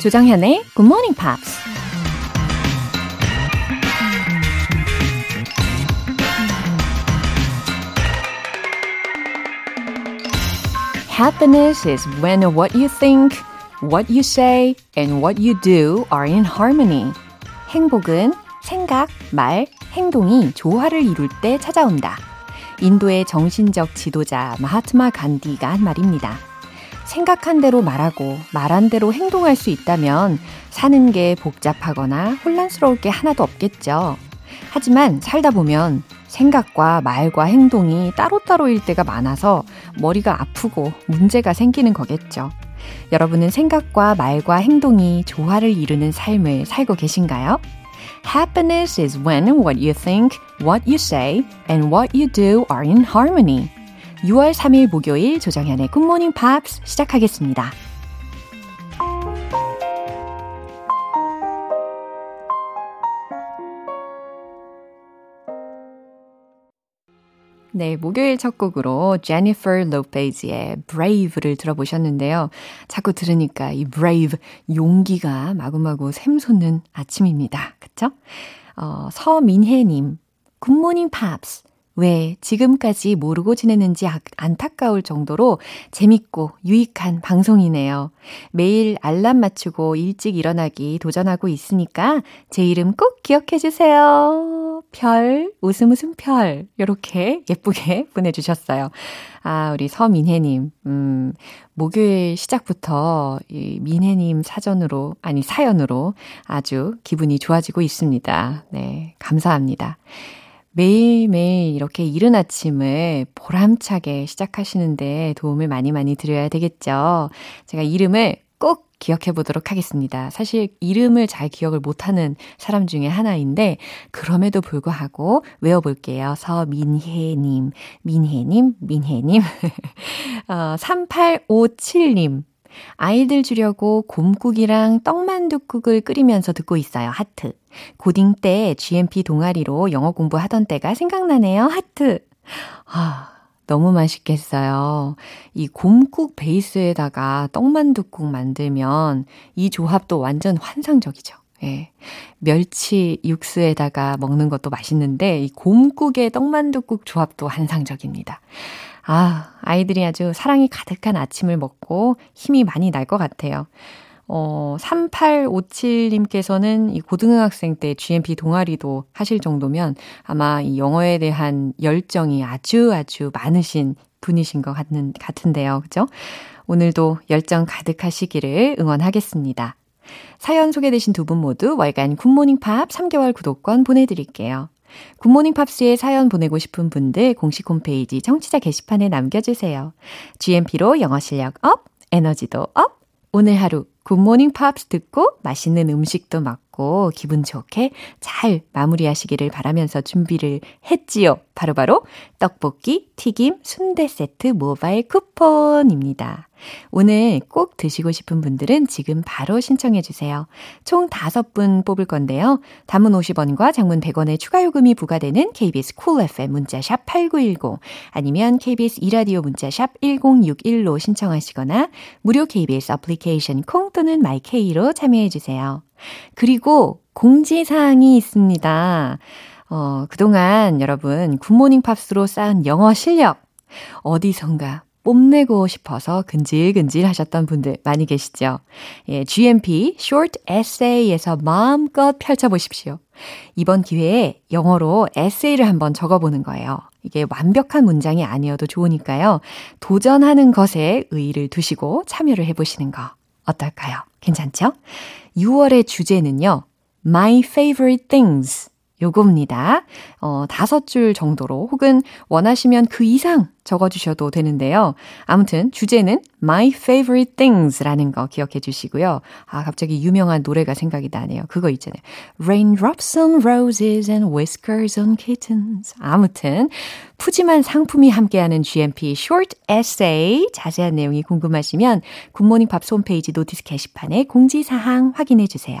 조정현의 Good Morning Pops. Happiness is when what you think, what you say, and what you do are in harmony. 행복은 생각, 말, 행동이 조화를 이룰 때 찾아온다. 인도의 정신적 지도자 마하트마 간디가 한 말입니다. 생각한 대로 말하고 말한 대로 행동할 수 있다면 사는 게 복잡하거나 혼란스러울 게 하나도 없겠죠. 하지만 살다 보면 생각과 말과 행동이 따로따로일 때가 많아서 머리가 아프고 문제가 생기는 거겠죠. 여러분은 생각과 말과 행동이 조화를 이루는 삶을 살고 계신가요? Happiness is when what you think, what you say, and what you do are in harmony. 6월 3일 목요일 조정현의 Morning Pops 시작하겠습니다. 네, 목요일 첫 곡으로 제니퍼 로페즈의 Brave를 들어보셨는데요. 자꾸 들으니까 이 Brave, 용기가 마구마구 샘솟는 아침입니다. 그쵸? 어, 서민혜님, 굿모닝 팝스. 왜 지금까지 모르고 지냈는지 안타까울 정도로 재밌고 유익한 방송이네요. 매일 알람 맞추고 일찍 일어나기 도전하고 있으니까 제 이름 꼭 기억해 주세요. 별, 웃음 웃음 별. 요렇게 예쁘게 보내주셨어요. 아, 우리 서민혜님, 음, 목요일 시작부터 이 민혜님 사전으로, 아니, 사연으로 아주 기분이 좋아지고 있습니다. 네, 감사합니다. 매일매일 이렇게 이른 아침을 보람차게 시작하시는데 도움을 많이 많이 드려야 되겠죠. 제가 이름을 꼭 기억해 보도록 하겠습니다. 사실 이름을 잘 기억을 못하는 사람 중에 하나인데, 그럼에도 불구하고 외워볼게요. 서민혜님, 민혜님, 민혜님. 어, 3857님. 아이들 주려고 곰국이랑 떡만둣국을 끓이면서 듣고 있어요. 하트. 고딩 때 GMP 동아리로 영어 공부하던 때가 생각나네요. 하트. 아, 너무 맛있겠어요. 이 곰국 베이스에다가 떡만둣국 만들면 이 조합도 완전 환상적이죠. 예. 멸치 육수에다가 먹는 것도 맛있는데 이 곰국에 떡만둣국 조합도 환상적입니다. 아, 아이들이 아주 사랑이 가득한 아침을 먹고 힘이 많이 날 것 같아요. 어, 3857님께서는 이 고등학생 때 GMP 동아리도 하실 정도면 아마 이 영어에 대한 열정이 아주 아주 많으신 분이신 것 같는, 같은데요. 그죠? 오늘도 열정 가득하시기를 응원하겠습니다. 사연 소개되신 두 분 모두 월간 굿모닝 팝 3개월 구독권 보내드릴게요. 굿모닝 팝스에 사연 보내고 싶은 분들 공식 홈페이지 청취자 게시판에 남겨주세요. GMP로 영어 실력 up, 에너지도 up! 오늘 하루 굿모닝 팝스 듣고 맛있는 음식도 먹고 기분 좋게 잘 마무리하시기를 바라면서 준비를 했지요. 바로바로 바로 떡볶이, 튀김, 순대 세트 모바일 쿠폰입니다. 오늘 꼭 드시고 싶은 분들은 지금 바로 신청해 주세요. 총 5분 뽑을 건데요. 단문 50원과 장문 100원의 추가 요금이 부과되는 KBS 쿨 cool FM 문자샵 8910 아니면 KBS 이라디오 문자샵 1061로 신청하시거나 무료 KBS 애플리케이션 콩 또는 마이케이로 참여해 주세요. 그리고 공지사항이 있습니다. 어, 그동안 여러분 굿모닝 팝스로 쌓은 영어 실력 어디선가 뽐내고 싶어서 근질근질 하셨던 분들 많이 계시죠? 예, GMP Short Essay에서 마음껏 펼쳐보십시오. 이번 기회에 영어로 에세이를 한번 적어보는 거예요. 이게 완벽한 문장이 아니어도 좋으니까요. 도전하는 것에 의의를 두시고 참여를 해보시는 거 어떨까요? 괜찮죠? 6월의 주제는요. My favorite things 요겁니다. 어, 다섯 줄 정도로 혹은 원하시면 그 이상 적어주셔도 되는데요. 아무튼 주제는 My Favorite Things 라는 거 기억해 주시고요. 아, 갑자기 유명한 노래가 생각이 나네요. 그거 있잖아요. Raindrops on Roses and Whiskers on Kittens. 아무튼 푸짐한 상품이 함께하는 GMP Short Essay 자세한 내용이 궁금하시면 굿모닝 팝스 홈페이지 notice 게시판에 공지사항 확인해 주세요.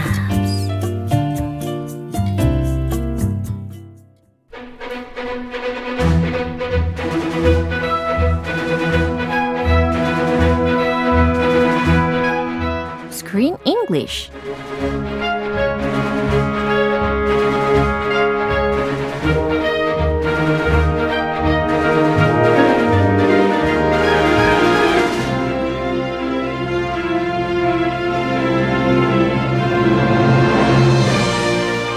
English.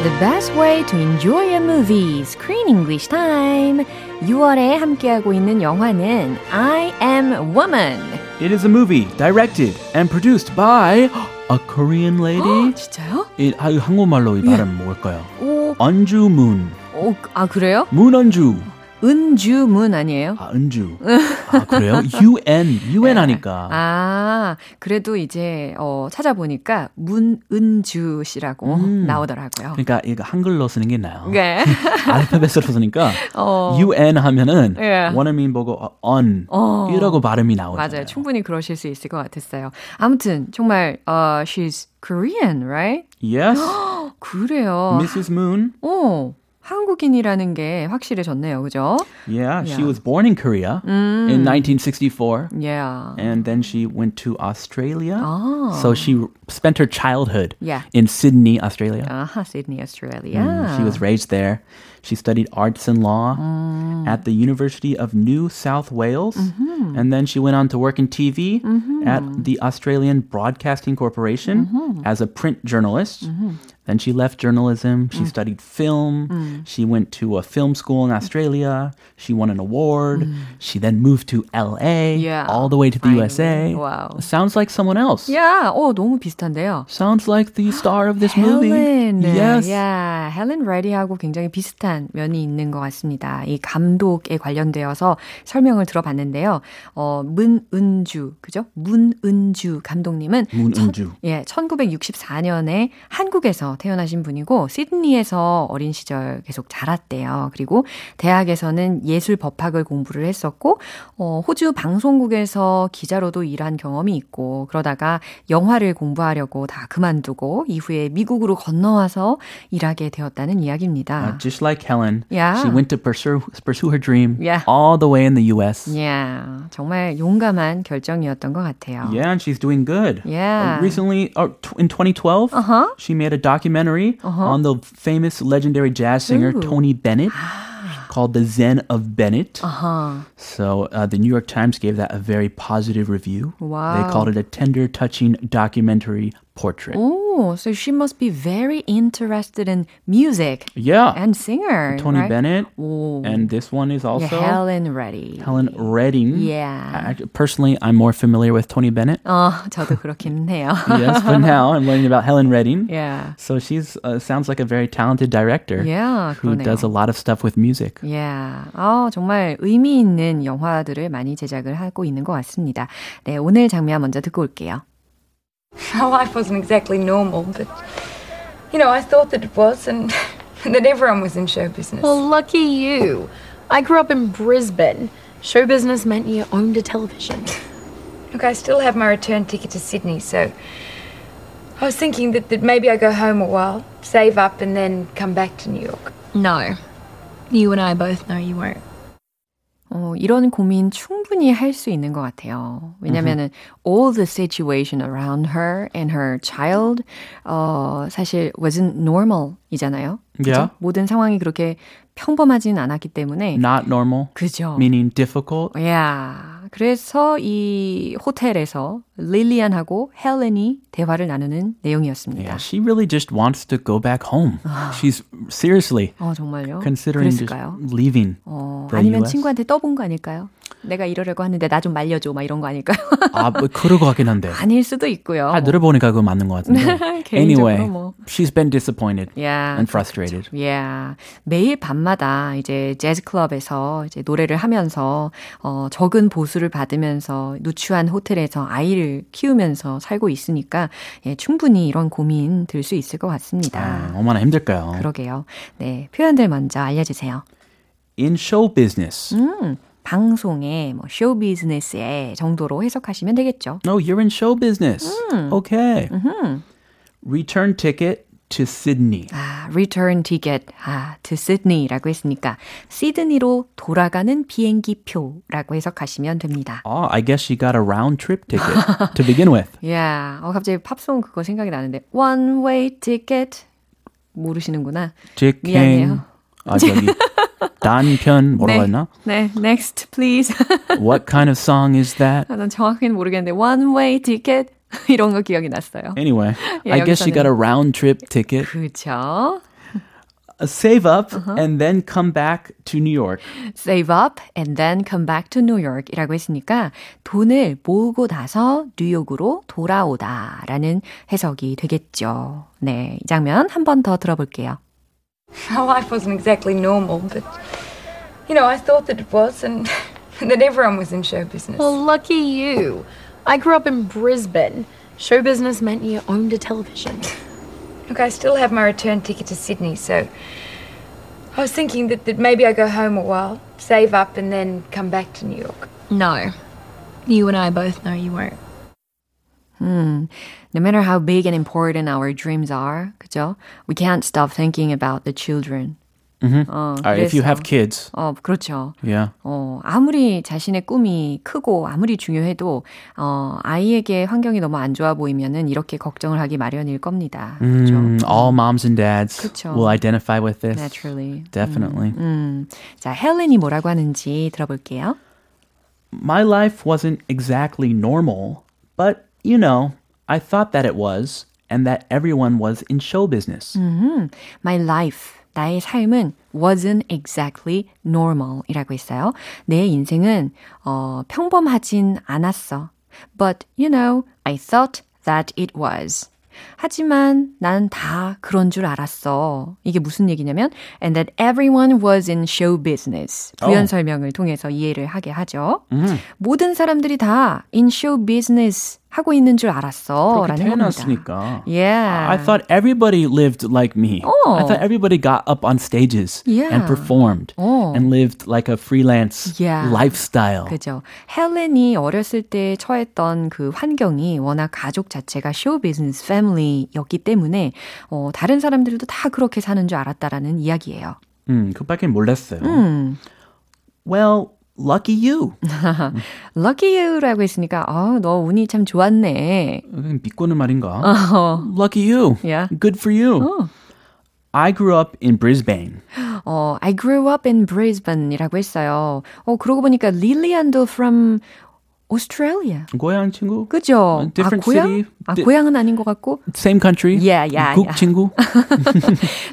The best way to enjoy a movie, Screen English Time. 6월에 함께하고 있는 영화는 I Am Woman. It is a movie directed and produced by a Korean lady. 진짜요? 이, 아, 이 한국말로 이 발음 뭘까요? 오, 언주 문. 오, 아 그래요? 문언주. 은주문 아니에요? 아, 은주. 아, 그래요? UN. UN 하니까. 아, 그래도 이제 어 찾아보니까 문은주 씨라고 음. 나오더라고요. 그러니까 이거 한글로 쓰는 게 나아요. 네. 알파벳으로 쓰니까 어. UN 하면은 예. 원어민 보고 어, on 어. 이라고 발음이 나오잖아요. 맞아요. 충분히 그러실 수 있을 것 같았어요. 아무튼 정말 어 she's Korean, right? Yes, 그래요. Mrs. Moon. 어. 한국인이라는 게 확실해졌네요. 그죠? Yeah, she Yeah. was born in Korea in 1964. Yeah. And then she went to Australia. 아. So she spent her childhood Yeah. in Sydney, Australia. 아하, Sydney, Australia. Mm, She was raised there. She studied arts and law at the University of New South Wales. And then she went on to work in TV at the Australian Broadcasting Corporation as a print journalist. Then she left journalism. She studied film. She went to a film school in Australia. She won an award. She then moved to LA, Yeah, all the way to the finally. USA. Wow. Sounds like someone else. 야, 어 너무 비슷한데요. Sounds like the star of this movie. 헬렌, Yes. 야, 헬렌 레디하고 굉장히 비슷한 면이 있는 것 같습니다. 이 감독에 관련되어서 설명을 들어봤는데요. 어, 문은주, 그죠? 문은주 감독님은 문은주. 천, 예, 1964년에 한국에서 태어나신 분이고 시드니에서 어린 시절 계속 자랐대요. 그리고 대학에서는 예술 법학을 공부를 했었고 어, 호주 방송국에서 기자로도 일한 경험이 있고 그러다가 영화를 공부하려고 다 그만두고 이후에 미국으로 건너와서 일하게 되었다는 이야기입니다. Uh, just like Helen, Yeah. she went to pursue pursue her dream Yeah. all the way in the U.S. 야, 정말 용감한 결정이었던 것 같아요. Yeah, and she's doing good. Yeah. Uh, recently, uh, t- in 2012, Uh-huh. she made a documentary on the famous legendary jazz singer Ooh. Tony Bennett called The Zen of Bennett. 아하. So uh, the New York Times gave that a very positive review. Wow. They called it a tender, touching documentary portrait. Oh, so she must be very interested in music Yeah. and singer. Tony right? Bennett. 오. And this one is Yeah, also Helen Reddy. Helen Redding. Yeah. I- personally, I'm more familiar with Tony Bennett. 어, 저도 그렇긴 해요. yes, but now I'm learning about Helen Redding. yeah. So she's uh, sounds like a very talented director Yeah, who 그러네요. does a lot of stuff with music. Yeah. 아, 정말 의미 있는 영화들을 많이 제작을 하고 있는 것 같습니다. 네, 오늘 장면 먼저 듣고 올게요. My life wasn't exactly normal, but you know, I thought that it was, and, and that everyone was in show business. Well, lucky you. I grew up in Brisbane. Show business meant you owned a television. Look, I still have my return ticket to Sydney, so I was thinking that, that maybe I go home a while, save up, and then come back to New York. No. You and I both know you won't. 어, 이런 고민 충분히 할 수 있는 것 같아요. 왜냐면은 all the situation around her and her child 어, 사실 wasn't normal이잖아요. 그죠? Yeah. 모든 상황이 그렇게 평범하진 않았기 때문에 Not normal, 그죠. meaning difficult. 야, 그래서 이 호텔에서 릴리안하고 헬렌이 대화를 나누는 내용이었습니다. Yeah, she really just wants to go back home. She's seriously 어, 정말요? considering just 그랬을까요? leaving. 어, 아니면 US. 친구한테 떠본 거 아닐까요? 내가 이러려고 하는데 나 좀 말려줘, 막 이런 거 아닐까요? 아, 뭐 그럴 것 같긴 한데. 아닐 수도 있고요. 아, 들어보니까 그거 맞는 것 같은데. anyway, 뭐. she's been disappointed Yeah, and frustrated. Yeah. 매일 밤마다 이제 재즈 클럽에서 이제 노래를 하면서 어 적은 보수를 받으면서 누추한 호텔에서 아이를 키우면서 살고 있으니까 예, 충분히 이런 고민 들 수 있을 것 같습니다. 아, 얼마나 힘들까요? 그러게요. 네, 표현들 먼저 알려 주세요. In show business, 방송에 뭐 쇼 비즈니스에 정도로 해석하시면 되겠죠. Oh, you're in show business. Okay. Return ticket to Sydney. 아, return ticket 아, to Sydney라고 했으니까 시드니로 돌아가는 비행기 표라고 해석하시면 됩니다. Oh, I guess she got a round trip ticket to begin with. 야, 어, 갑자기 팝송 그거 생각이 나는데 one way ticket 모르시는구나. 직행. 미안해요. 아, 저기 단편 뭐라고 했나? 네, next please. What kind of song is that? 아, 난 정확히는 모르겠는데 one way ticket 이런 거 기억이 났어요. Anyway, 예, I guess she 여기서는- got a round trip ticket. 그렇죠. Uh, Save up and then come back to New York. Save up and then come back to New York이라고 했으니까 돈을 모으고 나서 뉴욕으로 돌아오다라는 해석이 되겠죠. 네, 이 장면 한 번 더 들어볼게요. My life wasn't exactly normal, but you know, I thought that it was, and that everyone was in show business. Well, lucky you. I grew up in Brisbane. Show business meant you owned a television. Look, I still have my return ticket to Sydney, so I was thinking that, that maybe I go home a while, save up, and then come back to New York. No. You and I both know you won't. 음, no matter how big and important our dreams are, 그죠? We can't stop thinking about the children. 어, All right, if you 그래서- have kids, 어, 그렇죠. yeah. 어, 아무리 자신의 꿈이 크고 아무리 중요해도 어, 아이에게 환경이 너무 안 좋아 보이면은 이렇게 걱정을 하기 마련일 겁니다. 그렇죠? Mm, all moms and dads 그쵸. will identify with this. Naturally. Definitely. 음. 자, 헬렌이 뭐라고 하는지 들어볼게요. My life wasn't exactly normal, but you know, I thought that it was, and that everyone was in show business. My life, 나의 삶은 wasn't exactly normal 이라고 했어요. 내 인생은 어, 평범하진 않았어. But, you know, I thought that it was. 하지만 난 다 그런 줄 알았어. 이게 무슨 얘기냐면 and that everyone was in show business. 부연 어. 설명을 통해서 이해를 하게 하죠. 모든 사람들이 다 in show business 하고 있는 줄 알았어. 그렇게 라는 겁니다. Yeah. I thought everybody lived like me. Oh. I thought everybody got up on stages Yeah. and performed Oh. and lived like a freelance Yeah. lifestyle. 그죠. 헬렌이 어렸을 때 처했던 그 환경이 워낙 가족 자체가 쇼 비즈니스 패밀리 였기 때문에 어, 다른 사람들도 다 그렇게 사는 줄 알았다라는 이야기예요. 음, 그밖에 몰랐어요. 음. Well, lucky you. Lucky you라고 했으니까 아, 너 운이 참 좋았네. 그냥 비꼬는 말인가? 어, Lucky you. Yeah. Good for you. 어. I grew up in Brisbane. 어, I grew up in Brisbane이라고 했어요. 어, 그러고 보니까 릴리안도 from Australia. 고향 친구? 그죠? Different 아, 고향? city. 아, 고향은 아닌 것 같고. Same country. Yeah, yeah, 국 yeah. 친구.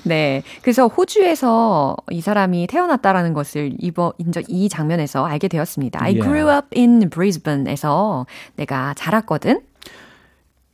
네. 그래서 호주에서 이 사람이 태어났다라는 것을 이번 이 장면에서 알게 되었습니다. I grew up in Brisbane에서 내가 자랐거든.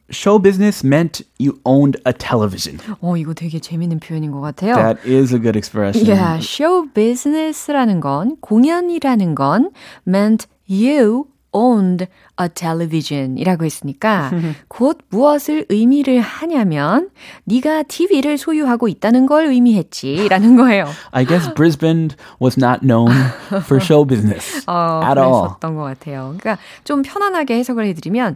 Show business meant you owned a television. 어, 이거 되게 재밌는 표현인 것 같아요. That is a good expression. Yeah, show business라는 건 공연이라는 건 meant you owned a television이라고 했으니까 곧 무엇을 의미를 하냐면 네가 TV를 소유하고 있다는 걸 의미했지라는 거예요. I guess Brisbane was not known for show business 어, at all. 그랬었던 것 같아요. 그러니까 좀 편안하게 해석을 해드리면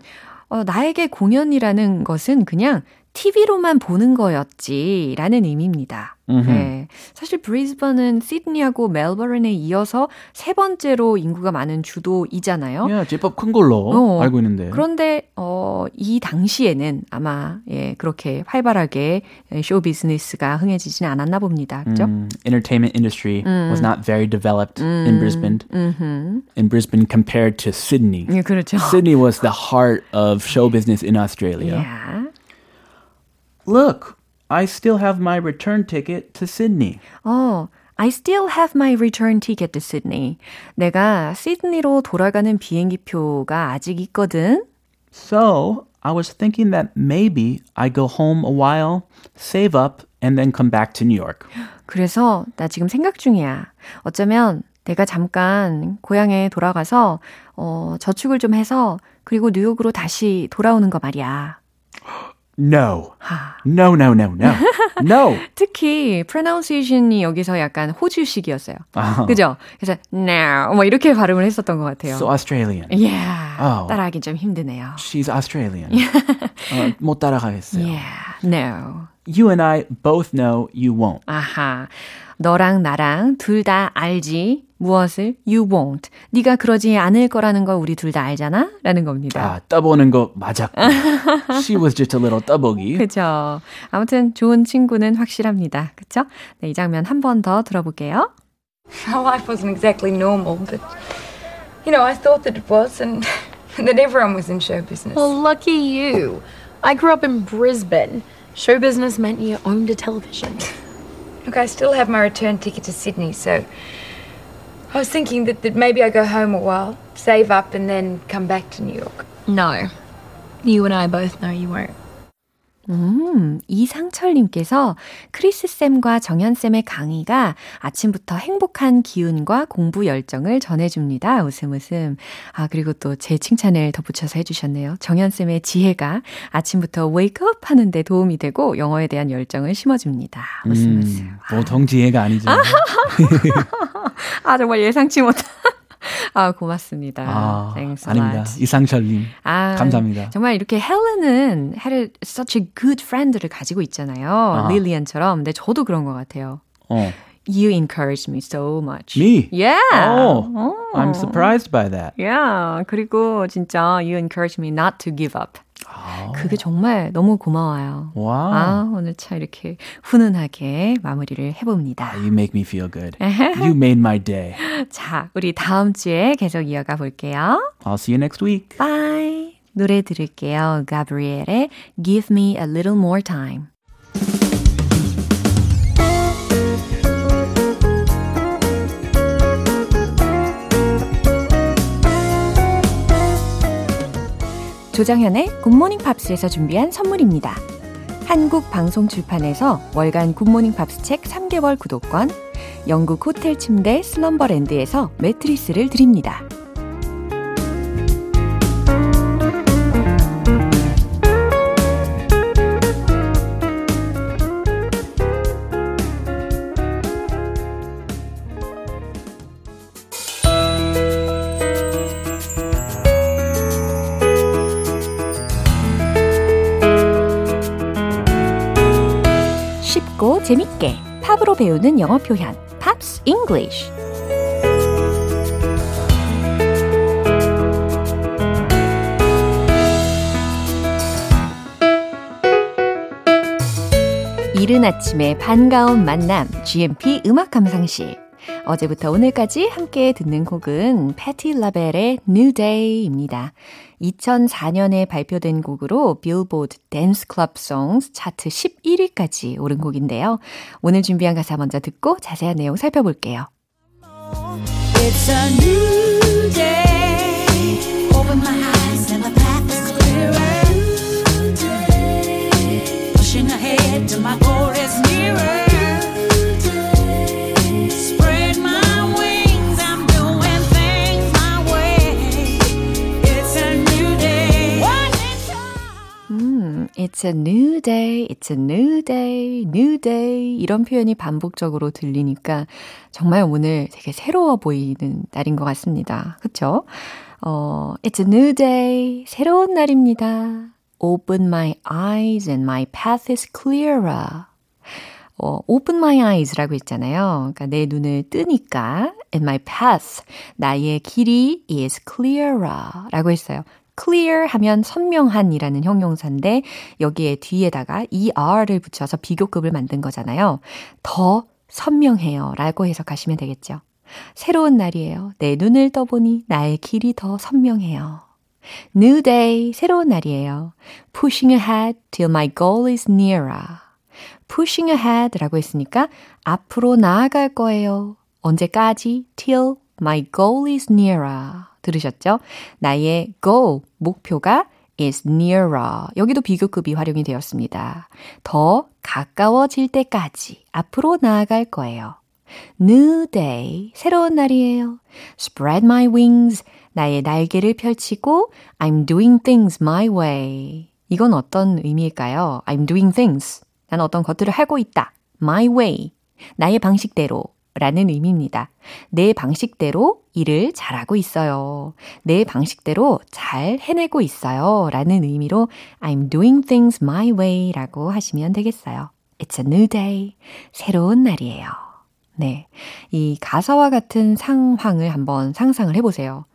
어, 나에게 공연이라는 것은 그냥 TV로만 보는 거였지라는 의미입니다. 네. 사실 브리즈번은 시드니하고 멜버른에 이어서 세 번째로 인구가 많은 주도이잖아요. Yeah, 제법 큰 걸로 어, 알고 있는데. 그런데 어, 이 당시에는 아마 예, 그렇게 활발하게 쇼 비즈니스가 흥해지지는 않았나 봅니다. 그죠? Mm, entertainment industry was not very developed in Brisbane. In Brisbane compared to Sydney. 예, 그렇죠. Sydney was the heart of show business in Australia. Yeah. Look, I still have my return ticket to Sydney. 어, I still have my return ticket to Sydney. 내가 시드니로 돌아가는 비행기 표가 아직 있거든. So I was thinking that maybe I go home a while, save up, and then come back to New York. 그래서 나 지금 생각 중이야. 어쩌면 내가 잠깐 고향에 돌아가서 어, 저축을 좀 해서 그리고 뉴욕으로 다시 돌아오는 거 말이야. No. No, no, no, no. No. 특히 pronunciation이 여기서 약간 호주식이었어요. 아. 그죠? 그래서 now 뭐 이렇게 발음을 했었던 것 같아요. So Australian. yeah. Oh. 따라하기 좀 힘드네요. She's Australian. 어, 못 따라가겠어요. Yeah. No. You and I both know you won't. 아하. 너랑 나랑 둘 다 알지. 무엇을? You won't. 네가 그러지 않을 거라는 걸 우리 둘 다 알잖아? 라는 겁니다. 아, 떠보는 거 맞았고. She was just a little 떠보기. 그죠. 아무튼 좋은 친구는 확실합니다. 그쵸? 네, 이 장면 한 번 더 들어볼게요. My life wasn't exactly normal, but you know, I thought that it was, and that everyone was in show business. Well, lucky you. I grew up in Brisbane. Show business meant you owned a television. Look, I still have my return ticket to Sydney, so I was thinking that, that maybe I go home a while, save up, and then come back to New York. No. You and I both know you won't. 음, 이상철님께서 크리스쌤과 정연쌤의 강의가 아침부터 행복한 기운과 공부 열정을 전해줍니다. 웃음 웃음. 아, 그리고 또 제 칭찬을 덧붙여서 해주셨네요. 정연쌤의 지혜가 아침부터 up 하는데 도움이 되고 영어에 대한 열정을 심어줍니다. 웃음 웃음. 음, 보통 지혜가 아니죠. 아, 정말 예상치 못한. 아, 고맙습니다. 아, Thanks a 아닙니다. lot. 이상철님. 아, 감사합니다. 정말 이렇게 헬렌은 had such a good friend를 가지고 있잖아요. 릴리안처럼. 근데 저도 그런 것 같아요. 어. You encouraged me so much. Me? Yeah. Oh, 어. I'm surprised by that. Yeah. 그리고 진짜 you encouraged me not to give up. 아. 그게 정말 너무 고마워요. 와우. 아, 오늘 참 이렇게 훈훈하게 마무리를 해봅니다. You make me feel good. You made my day. 자, 우리 다음 주에 계속 이어가 볼게요. I'll see you next week. Bye. 노래 들을게요. 가브리엘의 Give Me a Little More Time. 조정현의 굿모닝 팝스에서 준비한 선물입니다. 한국 방송 출판에서 월간 굿모닝 팝스 책 3개월 구독권, 영국 호텔 침대 슬럼버랜드에서 매트리스를 드립니다. 재밌게 팝으로 배우는 영어 표현 Pops English 이른 아침에 반가운 만남 GMP 음악 감상실 어제부터 오늘까지 함께 듣는 곡은 패티 라벨의 New Day입니다. 2004년에 발표된 곡으로 빌보드 Dance Club Songs 차트 11위까지 오른 곡인데요. 오늘 준비한 가사 먼저 듣고 자세한 내용 살펴볼게요. It's a new day. Open my eyes. It's a new day, it's a new day, new day 이런 표현이 반복적으로 들리니까 정말 오늘 되게 새로워 보이는 날인 것 같습니다. 그쵸? 어, it's a new day, 새로운 날입니다. Open my eyes and my path is clearer. 어, open my eyes라고 했잖아요. 그러니까 내 눈을 뜨니까 and my path, 나의 길이 is clearer 라고 했어요. Clear 하면 선명한이라는 형용사인데 여기에 뒤에다가 er를 붙여서 비교급을 만든 거잖아요. 더 선명해요 라고 해석하시면 되겠죠. 새로운 날이에요. 내 눈을 떠보니 나의 길이 더 선명해요. New day, 새로운 날이에요. Pushing ahead till my goal is nearer. pushing ahead라고 했으니까 앞으로 나아갈 거예요. 언제까지? till my goal is nearer. 들으셨죠? 나의 goal, 목표가 is nearer. 여기도 비교급이 활용이 되었습니다. 더 가까워질 때까지 앞으로 나아갈 거예요. New day, 새로운 날이에요. Spread my wings, 나의 날개를 펼치고 I'm doing things my way. 이건 어떤 의미일까요? I'm doing things. 난 어떤 것들을 하고 있다. My way. 나의 방식대로. 라는 의미입니다. 내 방식대로 일을 잘하고 있어요. 내 방식대로 잘 해내고 있어요. 라는 의미로 I'm doing things my way 라고 하시면 되겠어요. It's a new day. 새로운 날이에요. 네. 이 가사와 같은 상황을 한번 상상을 해보세요.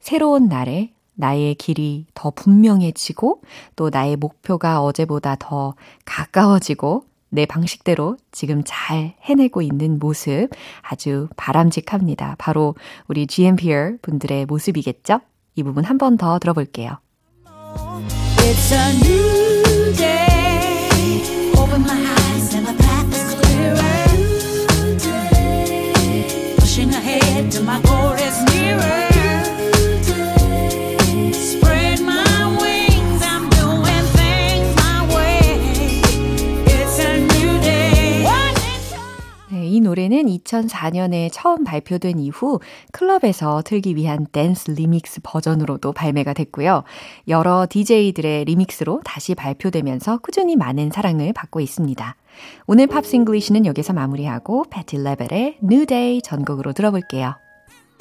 새로운 날에 나의 길이 더 분명해지고 또 나의 목표가 어제보다 더 가까워지고 내 방식대로 지금 잘 해내고 있는 모습 아주 바람직합니다. 바로 우리 GMPR 분들의 모습이겠죠? 이 부분 한 번 더 들어볼게요. Open my eyes 노래는 2004년에 처음 발표된 이후 클럽에서 틀기 위한 댄스 리믹스 버전으로도 발매가 됐고요. 여러 DJ들의 리믹스로 다시 발표되면서 꾸준히 많은 사랑을 받고 있습니다. 오늘 Pops English는 여기서 마무리하고 패티 라벨의 New Day 전곡으로 들어볼게요.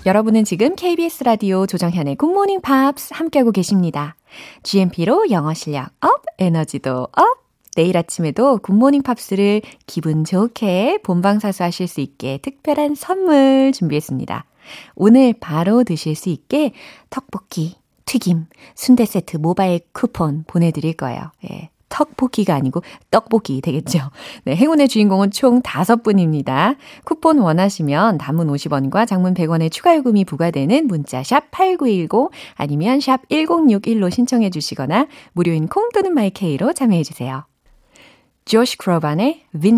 여러분은 지금 KBS 라디오 조정현의 굿모닝 팝스 함께하고 계십니다. GMP로 영어 실력 up, 에너지도 up! 내일 아침에도 굿모닝 팝스를 기분 좋게 본방사수 하실 수 있게 특별한 선물 준비했습니다. 오늘 바로 드실 수 있게 떡볶이, 튀김, 순대 세트 모바일 쿠폰 보내드릴 거예요. 예. 턱볶이가 아니고 떡볶이 되겠죠. 네, 행운의 주인공은 총 5분입니다. 쿠폰 원하시면 단문 50원과 장문 100원의 추가 요금이 부과되는 문자 샵 8910 아니면 샵 1061로 신청해 주시거나 무료인 콩 또는 마이케이로 참여해 주세요. 조시 크로반의 빈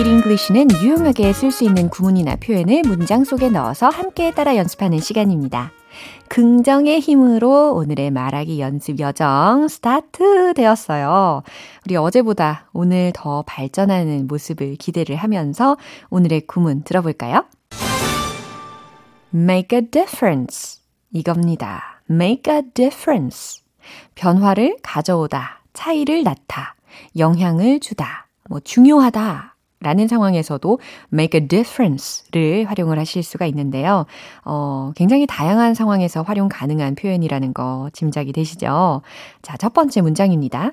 Weedy English는 유용하게 쓸 수 있는 구문이나 표현을 문장 속에 넣어서 함께 따라 연습하는 시간입니다. 긍정의 힘으로 오늘의 말하기 연습 여정 스타트 되었어요. 우리 어제보다 오늘 더 발전하는 모습을 기대를 하면서 오늘의 구문 들어볼까요? make a difference. 이겁니다. make a difference. 변화를 가져오다, 차이를 낳다, 영향을 주다, 뭐 중요하다, 라는 상황에서도 make a difference를 활용을 하실 수가 있는데요. 어, 굉장히 다양한 상황에서 활용 가능한 표현이라는 거 짐작이 되시죠? 자, 첫 번째 문장입니다.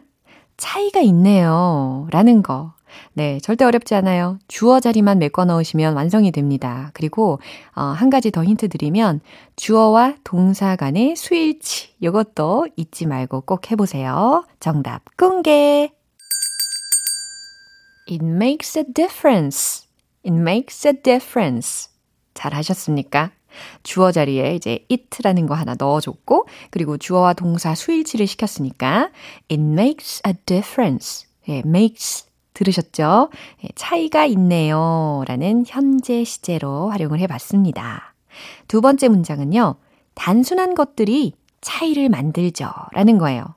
차이가 있네요. 라는 거. 네, 절대 어렵지 않아요. 주어 자리만 메꿔 넣으시면 완성이 됩니다. 그리고 어, 한 가지 더 힌트 드리면 주어와 동사 간의 수일치 이것도 잊지 말고 꼭 해보세요. 정답 공개! It makes a difference. It makes a difference. 잘 하셨습니까? 주어 자리에 이제 it라는 거 하나 넣어줬고, 그리고 주어와 동사 수일치를 시켰으니까, it makes a difference. 예, makes. 들으셨죠? 예, 차이가 있네요. 라는 현재 시제로 활용을 해 봤습니다. 두 번째 문장은요, 단순한 것들이 차이를 만들죠. 라는 거예요.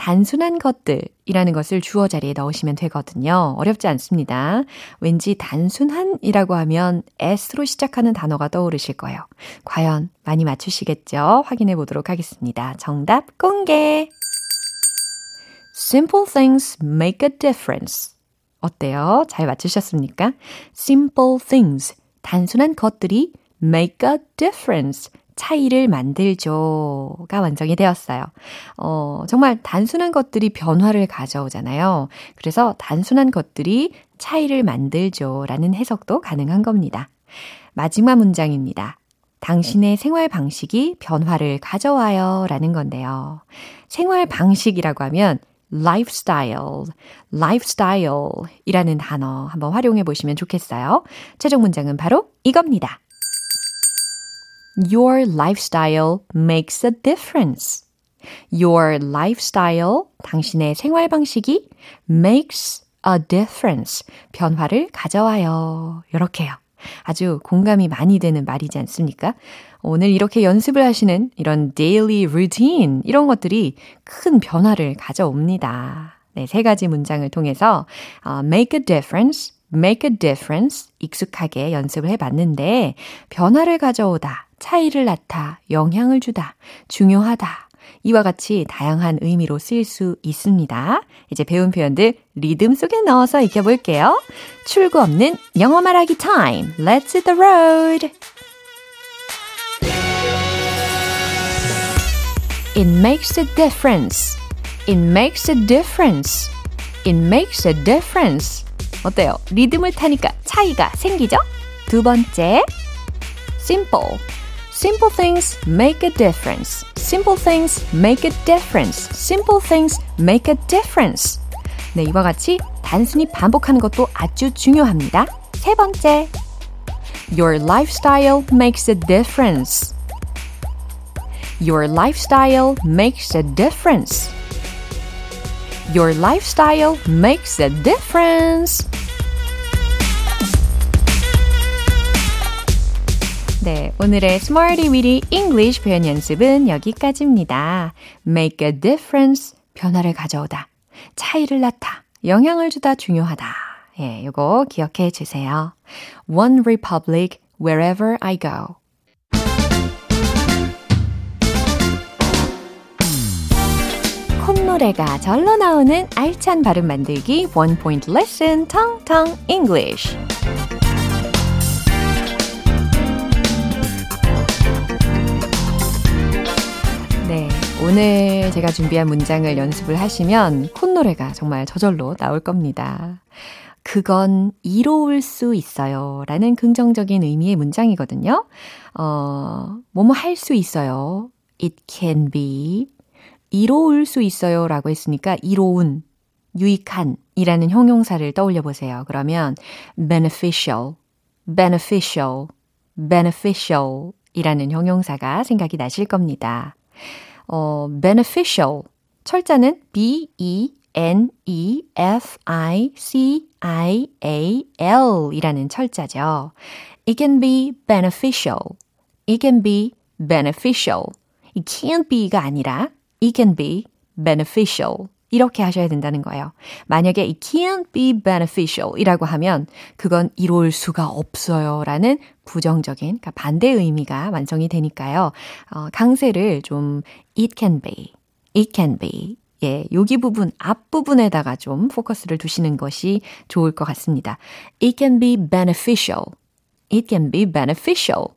단순한 것들이라는 것을 주어 자리에 넣으시면 되거든요. 어렵지 않습니다. 왠지 단순한이라고 하면 S로 시작하는 단어가 떠오르실 거예요. 과연 많이 맞추시겠죠? 확인해 보도록 하겠습니다. 정답 공개! Simple things make a difference. 어때요? 잘 맞추셨습니까? Simple things. 단순한 것들이 make a difference. 차이를 만들죠가 완성이 되었어요. 어, 정말 단순한 것들이 변화를 가져오잖아요. 그래서 단순한 것들이 차이를 만들죠라는 해석도 가능한 겁니다. 마지막 문장입니다. 당신의 생활 방식이 변화를 가져와요 라는 건데요. 생활 방식이라고 하면 lifestyle, lifestyle 이라는 단어 한번 활용해 보시면 좋겠어요. 최종 문장은 바로 이겁니다. Your lifestyle makes a difference. Your lifestyle, 당신의 생활 방식이 makes a difference. 변화를 가져와요. 이렇게요. 아주 공감이 많이 되는 말이지 않습니까? 오늘 이렇게 연습을 하시는 이런 daily routine, 이런 것들이 큰 변화를 가져옵니다. 네, 세 가지 문장을 통해서 uh, make a difference, make a difference 익숙하게 연습을 해 봤는데 변화를 가져오다, 차이를 낳다, 영향을 주다, 중요하다. 이와 같이 다양한 의미로 쓰일 수 있습니다. 이제 배운 표현들 리듬 속에 넣어서 익혀볼게요. 출구 없는 영어 말하기 타임. Let's hit the road. It makes a difference. It makes a difference. It makes a difference. 어때요? 리듬을 타니까 차이가 생기죠? 두 번째, simple. Simple things make a difference. Simple things make a difference. Simple things make a difference. 네, 이와 같이 단순히 반복하는 것도 아주 중요합니다. 세 번째, Your lifestyle makes a difference. Your lifestyle makes a difference. Your lifestyle makes a difference. 네, 오늘의 Smarty Weedy English 표현 연습은 여기까지입니다. Make a difference, 변화를 가져오다. 차이를 낳다, 영향을 주다 중요하다. 예, 요거 기억해 주세요. One Republic, wherever I go. 콧노래가 절로 나오는 알찬 발음 만들기 One Point Lesson 텅텅 English. 오늘 제가 준비한 문장을 연습을 하시면 콧노래가 정말 저절로 나올 겁니다. 그건 이로울 수 있어요. 라는 긍정적인 의미의 문장이거든요. 어, 뭐뭐 할 수 있어요. It can be. 이로울 수 있어요. 라고 했으니까 이로운, 유익한 이라는 형용사를 떠올려 보세요. 그러면 beneficial, beneficial, beneficial 이라는 형용사가 생각이 나실 겁니다. 어, beneficial. 철자는 B-E N-E-F-I-C-I-A-L 이라는 철자죠. It can be beneficial. It can be beneficial. 이 can't be가 아니라 it can be beneficial. 이렇게 하셔야 된다는 거예요. 만약에 it can't be beneficial 이라고 하면 그건 이룰 수가 없어요 라는 부정적인, 그러니까 반대 의미가 완성이 되니까요. 어, 강세를 좀 it can be, it can be 예, 여기 부분, 앞부분에다가 좀 포커스를 두시는 것이 좋을 것 같습니다. It can be beneficial. It can be beneficial.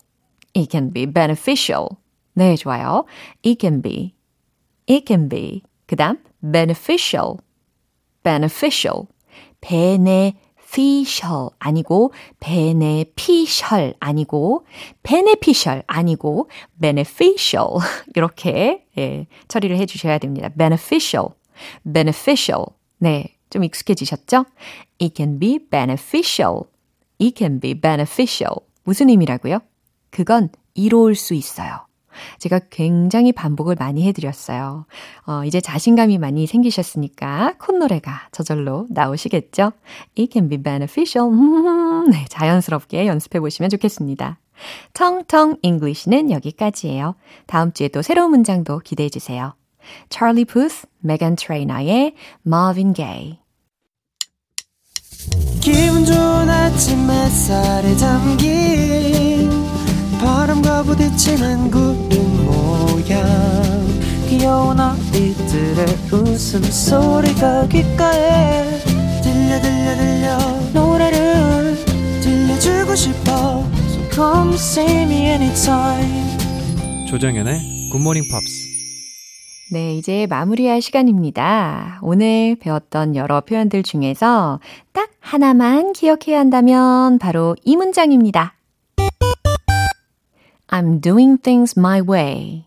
It can be beneficial. 네, 좋아요. It can be. It can be. 그 다음, beneficial. beneficial. beneficial 아니고, beneficial 아니고, beneficial 아니고, beneficial. 이렇게, 예, 처리를 해 주셔야 됩니다. beneficial. beneficial. 네, 좀 익숙해지셨죠? It can be beneficial. It can be beneficial. 무슨 의미라고요? 그건 이로울 수 있어요. 제가 굉장히 반복을 많이 해드렸어요. 어, 이제 자신감이 많이 생기셨으니까 콧노래가 저절로 나오시겠죠? It can be beneficial. 네, 자연스럽게 연습해 보시면 좋겠습니다. 텅텅 English는 여기까지예요. 다음 주에 또 새로운 문장도 기대해 주세요. 찰리 푸스, 메간 트레이너의 Marvin Gaye. 기분 좋은 아침 햇살에 담긴 바람과 부딪히는 구름 모양 귀여운 아이들의 웃음소리가 귓가에 들려 들려 들려 노래를 들려주고 싶어 So come see me anytime 조정현의 굿모닝 팝스. 네, 이제 마무리할 시간입니다. 오늘 배웠던 여러 표현들 중에서 딱 하나만 기억해야 한다면 바로 이 문장입니다. I'm doing things my way.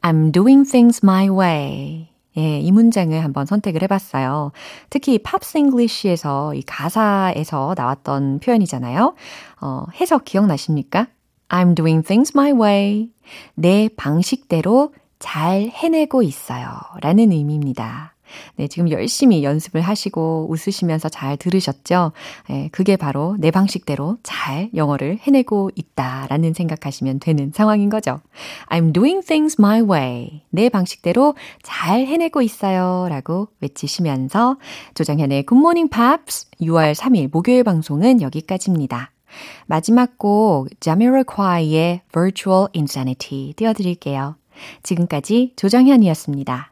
I'm doing things my way. 예, 이 문장을 한번 선택을 해봤어요. 특히 Pops English에서 이 가사에서 나왔던 표현이잖아요. 어, 해석 기억나십니까? I'm doing things my way. 내 방식대로 잘 해내고 있어요. 라는 의미입니다. 네, 지금 열심히 연습을 하시고 웃으시면서 잘 들으셨죠? 예, 그게 바로 내 방식대로 잘 영어를 해내고 있다라는 생각하시면 되는 상황인 거죠. I'm doing things my way. 내 방식대로 잘 해내고 있어요. 라고 외치시면서 조정현의 Good Morning Pops 6월 3일 목요일 방송은 여기까지입니다. 마지막 곡 자미로콰이의 Virtual Insanity 띄워드릴게요. 지금까지 조정현이었습니다.